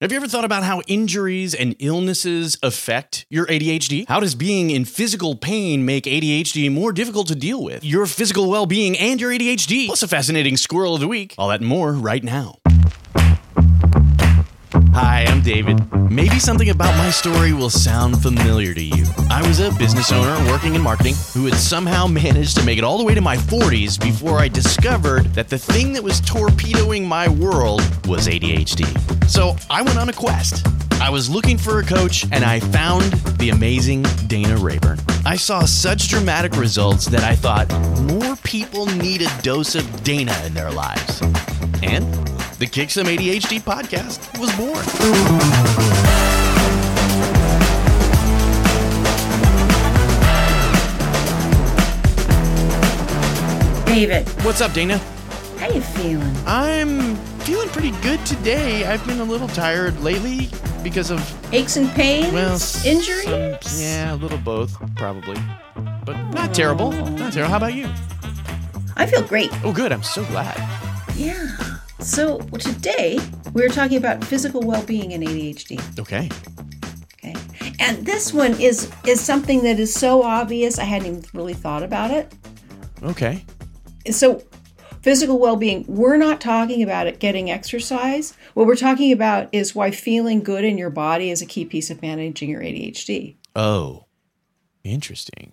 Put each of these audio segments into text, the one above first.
Have you ever thought about how injuries and illnesses affect your ADHD? How does being in physical pain make ADHD more difficult to deal with? Your physical well being and your ADHD, plus a fascinating squirrel of the week. All that and more right now. Hi, I'm David. Maybe something about my story will sound familiar to you. I was a business owner working in marketing who had somehow managed to make it all the way to my 40s before I discovered that the thing that was torpedoing my world was ADHD. So I went on a quest. I was looking for a coach and I found the amazing Dana Rayburn. I saw such dramatic results that I thought more people need a dose of Dana in their lives. And the Kick Some ADHD podcast was born. David, What's up, Dana? how you feeling? I'm feeling pretty good today. I've been a little tired lately because of Aches and pains? well, injuries? some- yeah, a little both, probably, but not terrible. Not terrible. How about you? I feel great. Oh, good. I'm so glad. Yeah. So today we're talking about physical well-being and ADHD. Okay. Okay. And this one is is something that is so obvious I hadn't even really thought about it. Okay. So physical well-being, we're not talking about it getting exercise. What we're talking about is why feeling good in your body is a key piece of managing your ADHD. Oh, interesting.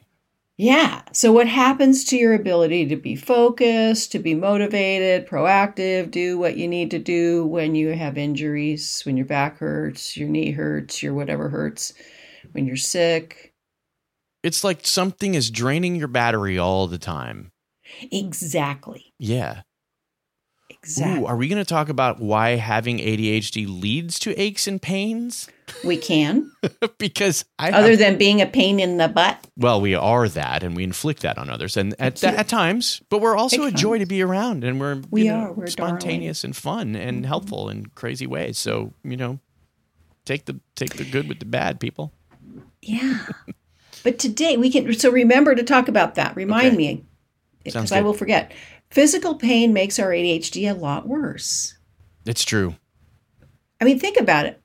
Yeah. So, what happens to your ability to be focused, to be motivated, proactive, do what you need to do when you have injuries, when your back hurts, your knee hurts, your whatever hurts, when you're sick? It's like something is draining your battery all the time. Exactly. Yeah. Exactly. Ooh, are we going to talk about why having ADHD leads to aches and pains? we can, because I other have, than being a pain in the butt. well, we are that, and we inflict that on others, and at, at times. But we're also a joy to be around, and we're We you know, are. We're Mm-hmm. spontaneous and fun and helpful in crazy ways. So you know, take the take the good with the bad, people. Yeah. but today we can, so remember to talk about that. Remind Okay. me, because I will forget. Physical pain makes our ADHD a lot worse. It's true. I mean, think about it.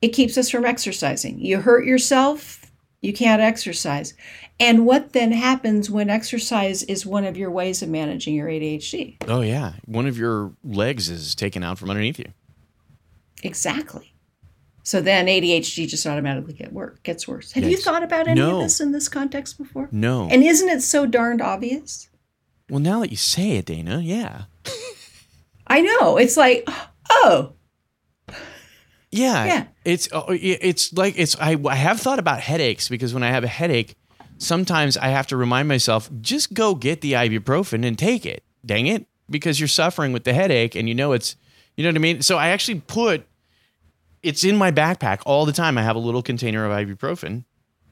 It keeps us from exercising. You hurt yourself, you can't exercise. And what then happens when exercise is one of your ways of managing your ADHD? Oh yeah, one of your legs is taken out from underneath you. Exactly. So then ADHD just automatically get work, gets worse. Have you thought about any No. of this in this context before? No. And isn't it so darned obvious? Well, now that you say it, Dana, yeah. I know. It's like, oh, Yeah, Yeah. It's oh, it's like it's I, I have thought about headaches because when I have a headache, sometimes I have to remind myself just go get the ibuprofen and take it. Dang it, because you're suffering with the headache and you know it's you know what I mean. So I actually put it's in my backpack all the time. I have a little container of ibuprofen,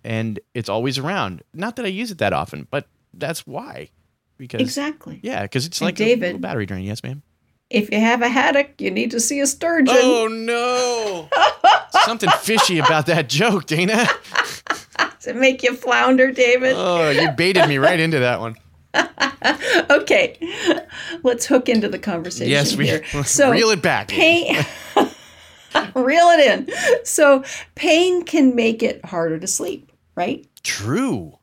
and it's always around. Not that I use it that often, but that's why. Because exactly. yeah, because it's And like a David- little battery drain. Yes, ma'am. If you have a headache, you need to see a sturgeon. Oh no! Something fishy about that joke, Dana. Does it make you flounder, David? Oh, you baited me right into that one. okay, let's hook into the conversation Yes, we here. So reel it back. pain, reel it in. So pain can make it harder to sleep, right? True.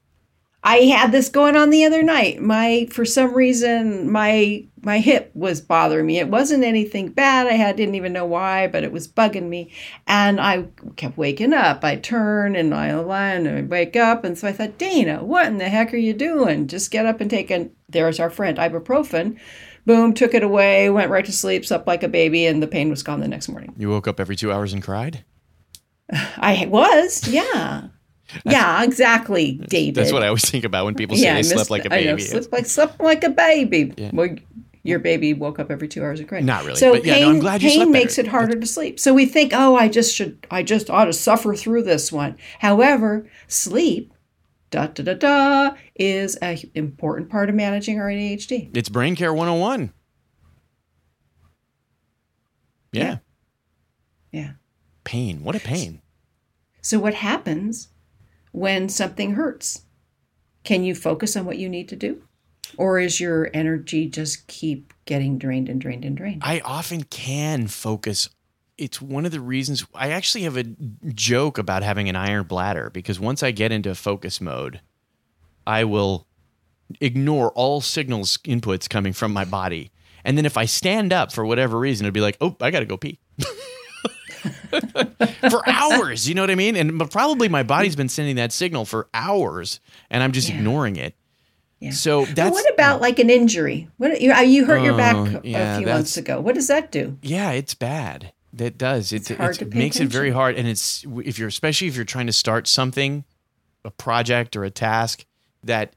I had this going on the other night. My for some reason my my hip was bothering me. It wasn't anything bad. I had didn't even know why, but it was bugging me. And I kept waking up. I turn and I lie and I wake up. And so I thought, Dana, what in the heck are you doing? Just get up and take a there's our friend ibuprofen. Boom, took it away, went right to sleep, slept like a baby, and the pain was gone the next morning. You woke up every two hours and cried. I was, yeah. Yeah, exactly, David. That's what I always think about when people say I they slept like a I know, baby. slept like slept like a baby. Yeah. Well, your baby woke up every two hours and cried. Not really, So but yeah, pain, no, I'm glad you pain makes it harder to sleep. So we think, oh, I just should, I just ought to suffer through this one. However, sleep, da da da da, is an important part of managing our ADHD. It's brain care 101. Yeah. Yeah. Yeah. Pain. What a pain. So what happens when something hurts? Can you focus on what you need to do? Or is your energy just keep getting drained and drained and drained? I often can focus it's one of the reasons I actually have a joke about having an iron bladder because once I get into focus mode, I will ignore all signals inputs coming from my body. And then if I stand up for whatever reason, it'd be like, oh, I got to go pee. for hours, you know what I mean? And probably my body's been sending that signal for hours and I'm just Yeah. ignoring it. Yeah. So Now, that's what about like an injury? What you, uh, you hurt your back Oh, a few months ago. What does that do? Yeah, it's bad. That does. It, It's hard it makes it very hard, and it's if you're especially if you're trying to start something, a project or a task that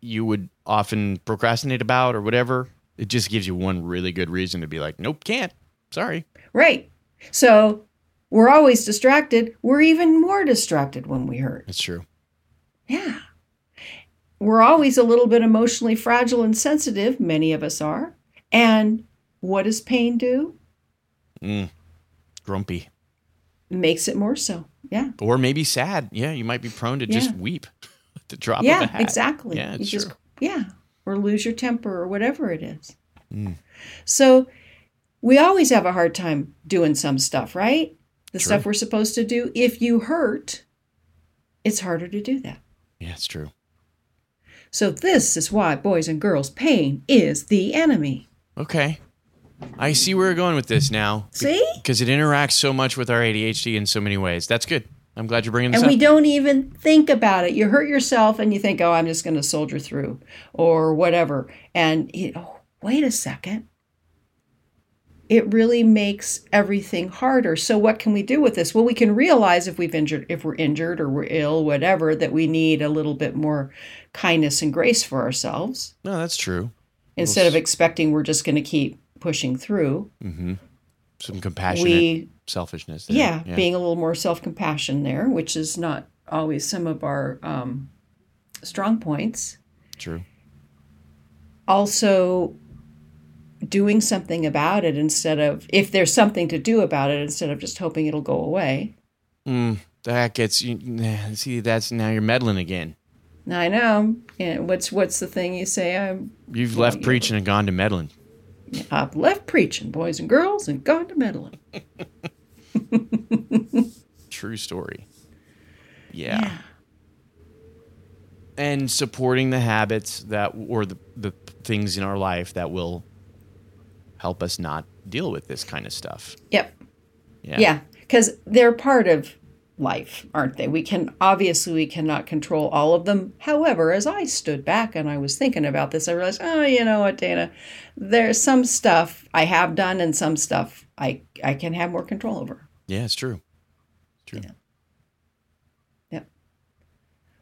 you would often procrastinate about or whatever. It just gives you one really good reason to be like, nope, can't. Sorry. Right. So we're always distracted. We're even more distracted when we hurt. That's true. Yeah. We're always a little bit emotionally fragile and sensitive. Many of us are. And what does pain do? Mm. Grumpy Makes it more so. Yeah. or maybe sad. Yeah, you might be prone to just weep the drop yeah, exactly. Yeah, you it's just true. yeah, or lose your temper or whatever it is. Mm. So we always have a hard time doing some stuff, right? The True. stuff we're supposed to do. If you hurt, it's harder to do that. Yeah, it's true. So this is why boys and girls pain is the enemy. Okay. I see where we're going with this now. See? Because it interacts so much with our ADHD in so many ways. That's good. I'm glad you're bringing this up. And we don't even think about it. You hurt yourself and you think, "Oh, I'm just going to soldier through," or whatever. And you, oh, wait a second. It really makes everything harder. So what can we do with this? Well, we can realize if we've injured, if we're injured or we're ill, whatever, that we need a little bit more kindness and grace for ourselves no, that's true. instead of expecting we're just going to keep pushing through. hmm Some compassion, We selfishness. there. yeah, being a little more self-compassion there, which is not always some of our um, strong points. true. Also, doing something about it instead of if there's something to do about it instead of just hoping it'll go away. Mm, that gets you. See, that's now you're meddling again. I know. Yeah, what's what's the thing you say? I'm You've left yeah. preaching and gone to meddling. I've left preaching, boys and girls, and gone to meddling. True story. Yeah. And supporting the habits that or the, the things in our life that will help us not deal with this kind of stuff. Yep. Yeah. Yeah, because they're part of life, aren't they? We can obviously we cannot control all of them. However, as I stood back and I was thinking about this, I realized, oh, you know what, Dana, there's some stuff I have done and some stuff I I can have more control over. Yeah, it's true. True. Yep.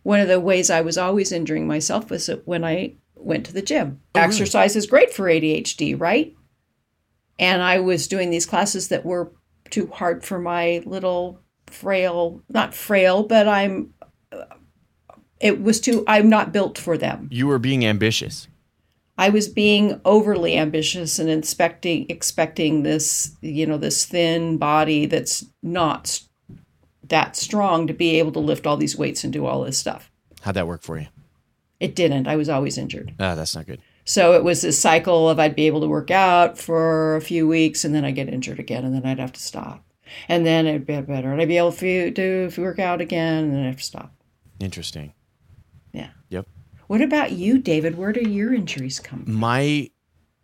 One of the ways I was always injuring myself was when I went to the gym. Oh, really? Exercise is great for ADHD, right? And I was doing these classes that were too hard for my little frail, not frail, but I'm it was too I'm not built for them. You were being ambitious. I was being overly ambitious and expecting expecting this, you know, this thin body that's not that strong to be able to lift all these weights and do all this stuff. How'd that work for you? It didn't. I was always injured. Ah, that's not good. So it was this cycle of I'd be able to work out for a few weeks and then I'd get injured again and then I'd have to stop. And then it'd be better and I'd be able to do work out again and then I'd have to stop. Interesting. Yeah. Yep. What about you, David? Where do your injuries come from? My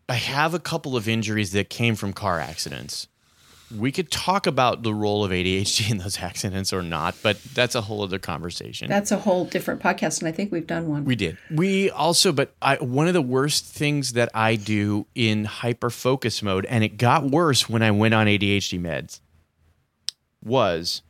I have a couple of injuries that came from car accidents. We could talk about the role of ADHD in those accidents or not, but that's a whole other conversation. That's a whole different podcast and I think we've done one. We did. We also, but I one of the worst things that I do in hyper focus mode, and it got worse when I went on ADHD meds, was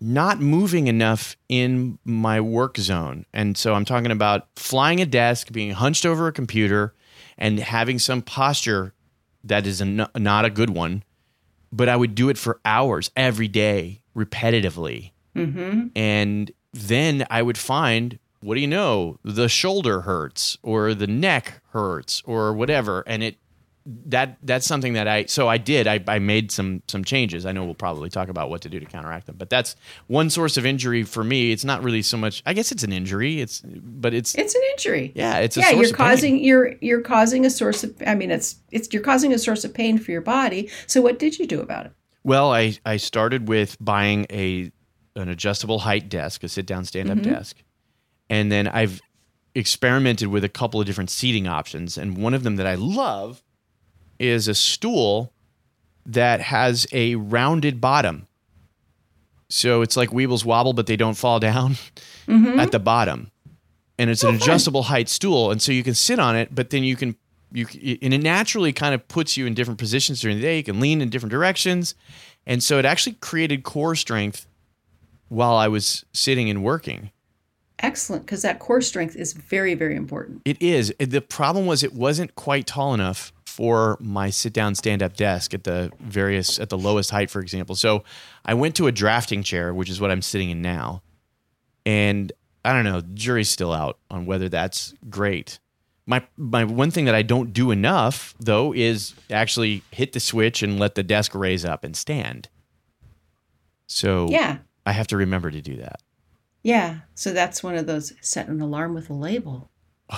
not moving enough in my work zone. And so I'm talking about flying a desk, being hunched over a computer, and having some posture that is a, n- not a good one. But I would do it for hours every day, repetitively mm-hmm. and then I would find, what do you know, the shoulder hurts or the neck hurts or whatever, and it that that's something that I so I did I, I made some some changes. I know we'll probably talk about what to do to counteract them, but that's one source of injury for me. It's not really so much. I guess it's an injury. It's but it's It's an injury. yeah it's a yeah, source you're of pain. causing you're you're causing a source of I mean it's it's you're causing a source of pain for your body. So what did you do about it? Well, I I started with buying a an adjustable height desk, a sit down stand up Mm-hmm. desk, and then I've experimented with a couple of different seating options, and one of them that I love is a stool that has a rounded bottom. So it's like Weebles wobble, but they don't fall down Mm-hmm. at the bottom, and it's an adjustable height stool, and so you can sit on it, but then you can you and it naturally kind of puts you in different positions during the day. You can lean in different directions, and so it actually created core strength while I was sitting and working. Excellent, because that core strength is very, very important. It is. The problem was it wasn't quite tall enough for my sit down stand up desk at the various at the lowest height, for example. So I went to a drafting chair, which is what I'm sitting in now. And I don't know, jury's still out on whether that's great. My my one thing that I don't do enough though is actually hit the switch and let the desk raise up and stand. So Yeah. I have to remember to do that. Yeah. So that's one of those set an alarm with a label.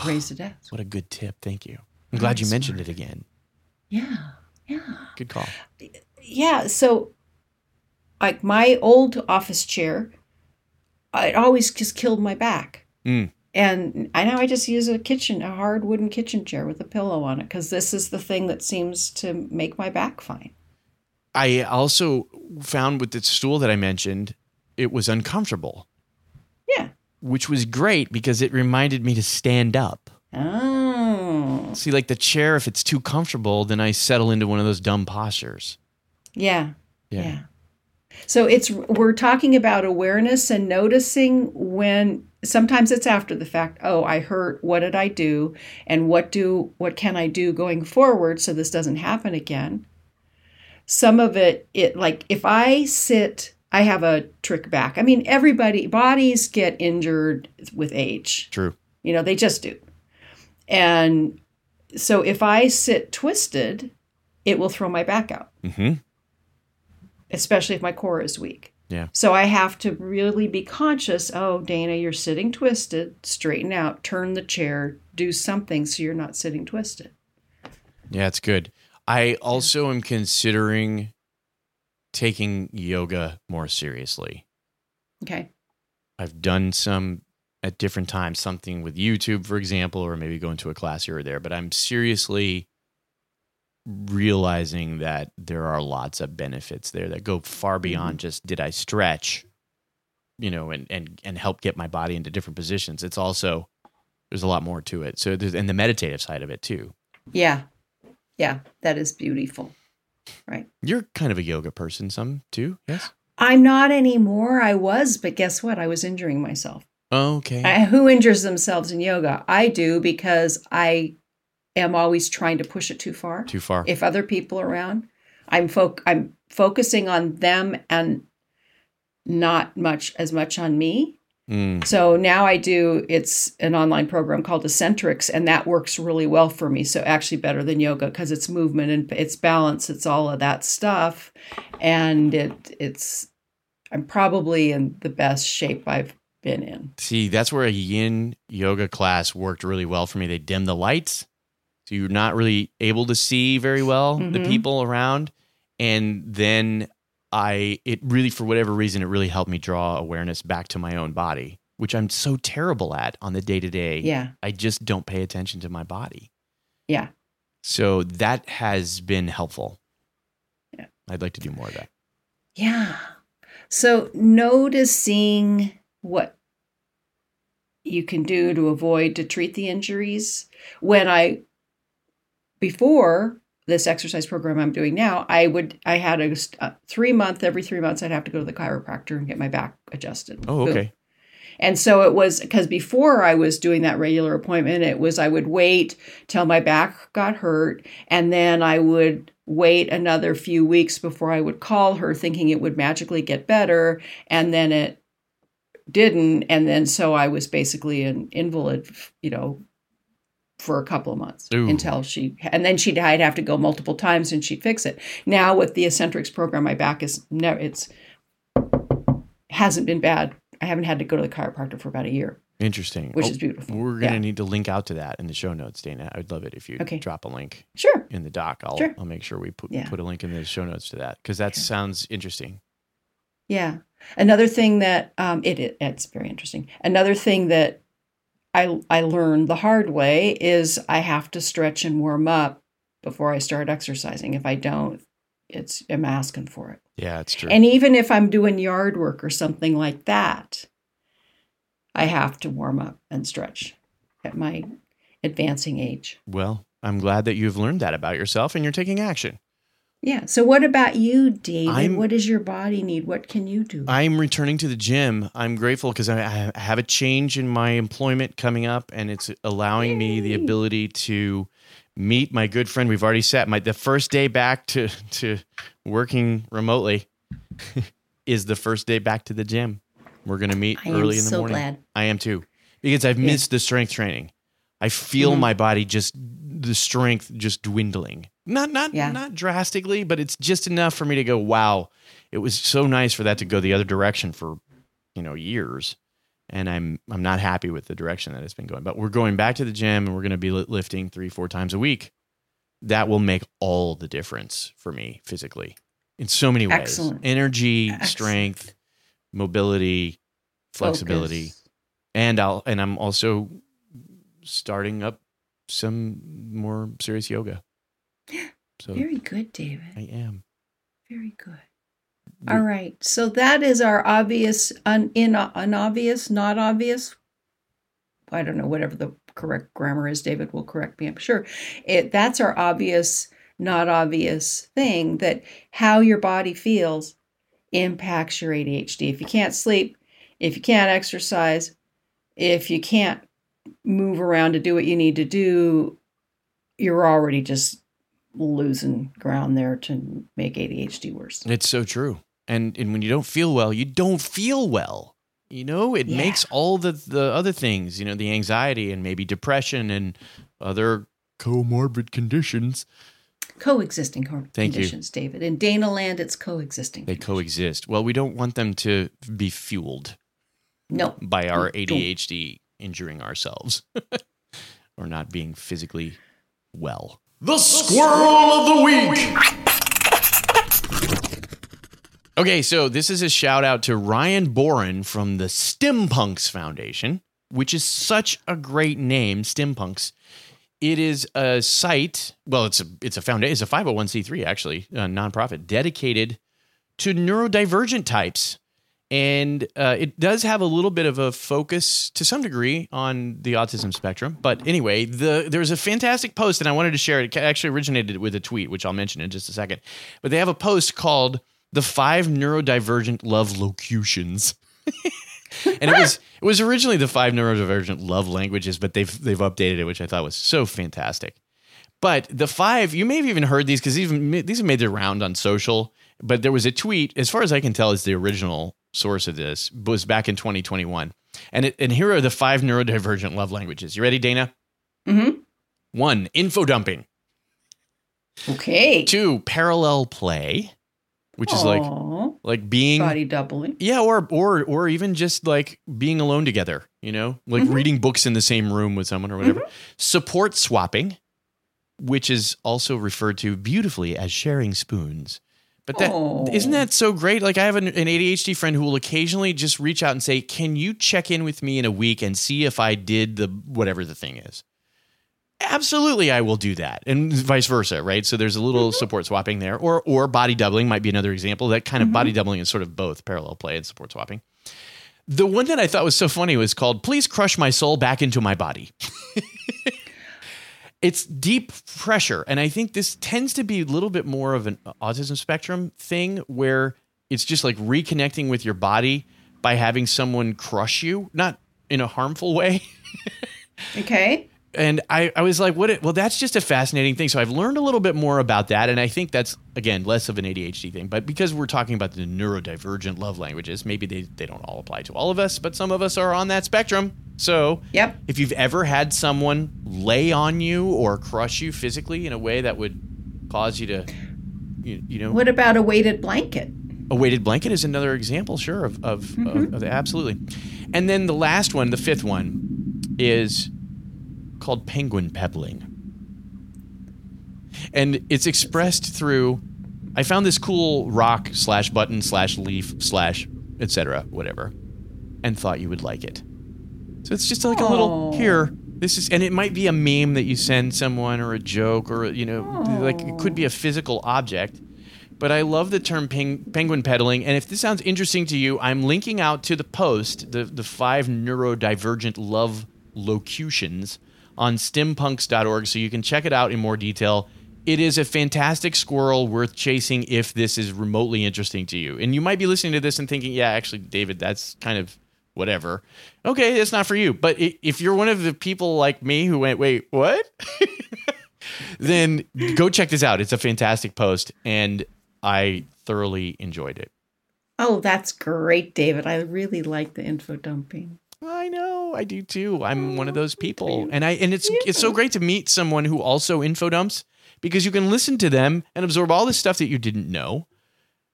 Raise the desk. What a good tip. Thank you. I'm glad you mentioned it again. Yeah. Yeah. Good call. Yeah. So like my old office chair, it always just killed my back. Mm. And I now I just use a kitchen, a hard wooden kitchen chair with a pillow on it because this is the thing that seems to make my back fine. I also found with the stool that I mentioned, it was uncomfortable, Yeah. which was great because it reminded me to stand up. Oh. See, like the chair, if it's too comfortable, then I settle into one of those dumb postures. Yeah. Yeah. So it's we're talking about awareness and noticing when sometimes it's after the fact. Oh, I hurt. What did I do? And what do what can I do going forward so this doesn't happen again? Some of it it like if I sit I have a trick back. I mean everybody bodies get injured with age. True. You know, they just do. And so if I sit twisted, it will throw my back out Mm-hmm. especially if my core is weak. Yeah. So I have to really be conscious. Oh, Dana, you're sitting twisted. Straighten out. Turn the chair. Do something so you're not sitting twisted. Yeah, it's good. I also am considering taking yoga more seriously. Okay. I've done some at different times, something with YouTube, for example, or maybe going to a class here or there. But I'm seriously realizing that there are lots of benefits there that go far mm-hmm. beyond just did I stretch, you know, and and and help get my body into different positions. It's also there's a lot more to it. So there's and the meditative side of it too. Yeah. Yeah. That is beautiful. Right. You're kind of a yoga person, some too, yes. I'm not anymore. I was, but guess what? I was injuring myself. Okay. I, who injures themselves in yoga? I do because I am always trying to push it too far. Too far. if other people are around i'm foc- i'm focusing on them and not much as much on me Mm, so now i do it's an online program called Essentrics and that works really well for me so actually better than yoga because it's movement and it's balance it's all of that stuff and it it's i'm probably in the best shape i've been in See, that's where a yin yoga class worked really well for me. They dim the lights, so you're not really able to see very well the Mhm. people around. And then I, it really, for whatever reason, it really helped me draw awareness back to my own body, which I'm so terrible at on the day to day. yeah I just don't pay attention to my body. yeah So that has been helpful. Yeah. I'd like to do more of that. Yeah. So noticing what you can do to avoid to treat the injuries. When I before this exercise program I'm doing now, I would I had a, a uh, three month every three months I'd have to go to the chiropractor and get my back adjusted. Oh, Boom. okay. And so it was because before I was doing that regular appointment, it was I would wait till my back got hurt, and then I would wait another few weeks before I would call her, thinking it would magically get better, and then it didn't. And then so I was basically an invalid, you know, for a couple of months Ooh. until she and then she'd I'd have to go multiple times and she'd fix it. Now with the Essentrics program, my back is never it's hasn't been bad. I haven't had to go to the chiropractor for about a year, Interesting. which Oh, is beautiful. We're gonna Yeah. need to link out to that in the show notes, Dana. I'd love it if you Okay. drop a link Sure. in the doc. I'll Sure. I'll make sure we put Yeah. put a link in the show notes to that because that sounds interesting. Yeah. Another thing that um, it, it it's very interesting. Another thing that I I learned the hard way is I have to stretch and warm up before I start exercising. If I don't, it's I'm asking for it. Yeah, it's true. And even if I'm doing yard work or something like that, I have to warm up and stretch at my advancing age. well, I'm glad that you've learned that about yourself and you're taking action. Yeah. So what about you, David? I'm- what does your body need? What can you do? I'm returning to the gym. I'm grateful because I, I have a change in my employment coming up, and it's allowing me the ability to meet my good friend. We've already set my the first day back to to working remotely is the first day back to the gym. We're gonna meet I early in the so morning. glad. I am too, because I've Yeah. missed the strength training. I feel Mhm. my body just the strength just dwindling. Not not Yeah. not drastically, but it's just enough for me to go, wow. It was so nice for that to go the other direction for, you know, years. And I'm I'm not happy with the direction that it's been going. But we're going back to the gym and we're going to be lifting 3 4 times a week. That will make all the difference for me physically in so many ways. Excellent. Energy, Excellent. strength, mobility, flexibility Focus. and I'll and I'm also starting up some more serious yoga. So Very good, David. I am. Very good. All right. So that is our obvious, un, in, unobvious, not obvious. I don't know, whatever the correct grammar is. David will correct me, I'm sure. It, that's our obvious, not obvious thing that how your body feels impacts your ADHD. If you can't sleep, if you can't exercise, if you can't move around to do what you need to do, you're already just losing ground there to make ADHD worse. It's so true. And and when you don't feel well, you don't feel well. You know, it Yeah. makes all the the other things, you know, the anxiety and maybe depression and other comorbid conditions, coexisting co- Thank you. conditions, David. In Dana land, it's coexisting. they coexist. Well, we don't want them to be fueled No, by our. ADHD injuring ourselves or not being physically well. The squirrel of the week. Okay, so this is a shout out to Ryan Boren from the Stimpunks Foundation, which is such a great name, Stimpunks. It is a site, well, it's a it's a foundation, it's a 501c3 actually, a nonprofit dedicated to neurodivergent types. And uh, it does have a little bit of a focus to some degree on the autism spectrum. But anyway, the there's a fantastic post, and I wanted to share it. It actually originated with a tweet, which I'll mention in just a second. But they have a post called "The Five Neurodivergent Love Locutions." and it was it was originally the five neurodivergent love languages, but they've they've updated it, which I thought was so fantastic. But the five, you may have even heard these because these these have made their round on social. But there was a tweet, as far as I can tell, is the original source of this was back in 2021, and it, and here are the five neurodivergent love languages. You ready, Dana? Mhm. One, info dumping. okay. Two, parallel play, which is like like being body doubling. Yeah, or or or even just like being alone together, you know, like Mhm. reading books in the same room with someone or whatever. Support swapping, which is also referred to beautifully as sharing spoons. But that not that so great? Like I have an, an ADHD friend who will occasionally just reach out and say, "Can you check in with me in a week and see if I did the whatever the thing is?" Absolutely, I will do that, and vice versa, right? So there's a little support swapping there, or or body doubling might be another example. That kind of Mhm. body doubling is sort of both parallel play and support swapping. The one that I thought was so funny was called "Please Crush My Soul Back into My Body." it's deep pressure, and I think this tends to be a little bit more of an autism spectrum thing, where it's just like reconnecting with your body by having someone crush you, not in a harmful way. Okay. And I, I was like, what? It, well, that's just a fascinating thing. So I've learned a little bit more about that, and I think that's again less of an ADHD thing. But because we're talking about the neurodivergent love languages, maybe they they don't all apply to all of us, but some of us are on that spectrum. So, Yep. if you've ever had someone lay on you or crush you physically in a way that would cause you to, you, you know, What about a weighted blanket? a weighted blanket is another example, sure, of, of, of, mm-hmm. of absolutely. And then the last one, the fifth one, is called penguin pebbling. And it's expressed through I found this cool rock slash button slash leaf slash etc. whatever, and thought you would like it. So it's just like a little here. This is, and it might be a meme that you send someone or a joke or you know, like it could be a physical object. But I love the term peng- penguin pebbling, and if this sounds interesting to you, I'm linking out to the post the the five neurodivergent love locutions on stimpunks.org, so you can check it out in more detail. It is a fantastic squirrel worth chasing if this is remotely interesting to you. And you might be listening to this and thinking, yeah, actually, David, that's kind of whatever. Okay, it's not for you. But if you're one of the people like me who went, wait, what? then go check this out. It's a fantastic post, and I thoroughly enjoyed it. Oh, that's great, David. I really like the info dumping. I know, I do too. I'm one of those people, and I and it's it's so great to meet someone who also info dumps because you can listen to them and absorb all the stuff that you didn't know,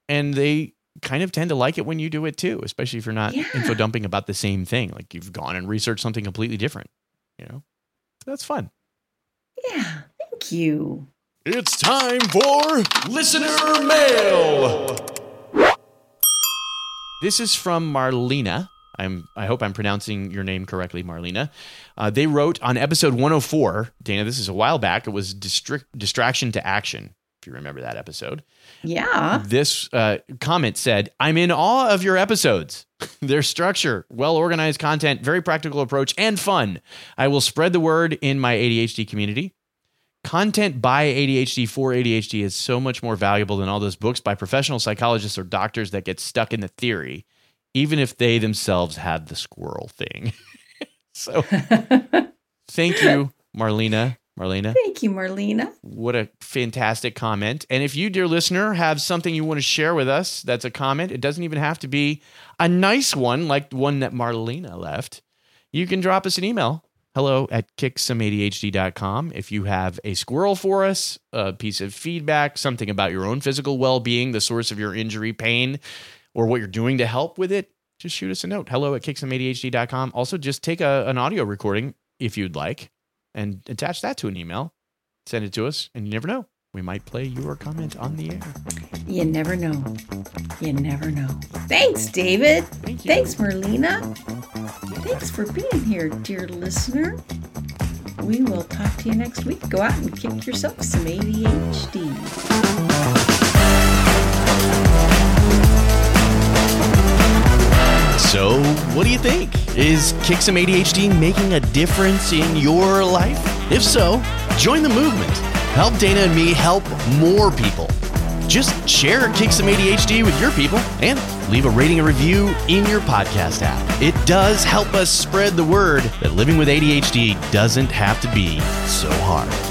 and they kind of tend to like it when you do it too, especially if you're not Yeah. info dumping about the same thing. Like you've gone and researched something completely different. You know, that's fun. Yeah, thank you. It's time for listener mail. This is from Marlena. I'm, I hope I'm pronouncing your name correctly, Marlena. Uh, they wrote on episode 104, Dana, this is a while back. It was District, Distraction to Action, if you remember that episode. Yeah. This uh, comment said, I'm in awe of your episodes. Their structure, well organized content, very practical approach, and fun. I will spread the word in my ADHD community. Content by ADHD for ADHD is so much more valuable than all those books by professional psychologists or doctors that get stuck in the theory, even if they themselves had the squirrel thing. so thank you, Marlena. Marlena Thank you, Marlena. what a fantastic comment. And if you, dear listener, have something you want to share with us that's a comment, it doesn't even have to be a nice one like the one that Marlena left. You can drop us an email. Hello at kicksomeadhd.com. If you have a squirrel for us, a piece of feedback, something about your own physical well being, the source of your injury, pain, or what you're doing to help with it, just shoot us a note. Hello at kicksomeadhd.com. Also, just take a, an audio recording if you'd like and attach that to an email send it to us, and you never know. We might play your comment on the air. You never know. You never know. Thanks, David. Thank. Thanks, Marlena. Thanks for being here, dear listener. We will talk to you next week. Go out and kick yourself some ADHD. So, what do you think? Is Kick Some ADHD making a difference in your life? If so, join the movement. Help Dana and me help more people. Just share Kick Some ADHD with your people and leave a rating and review in your podcast app. It does help us spread the word that living with ADHD doesn't have to be so hard.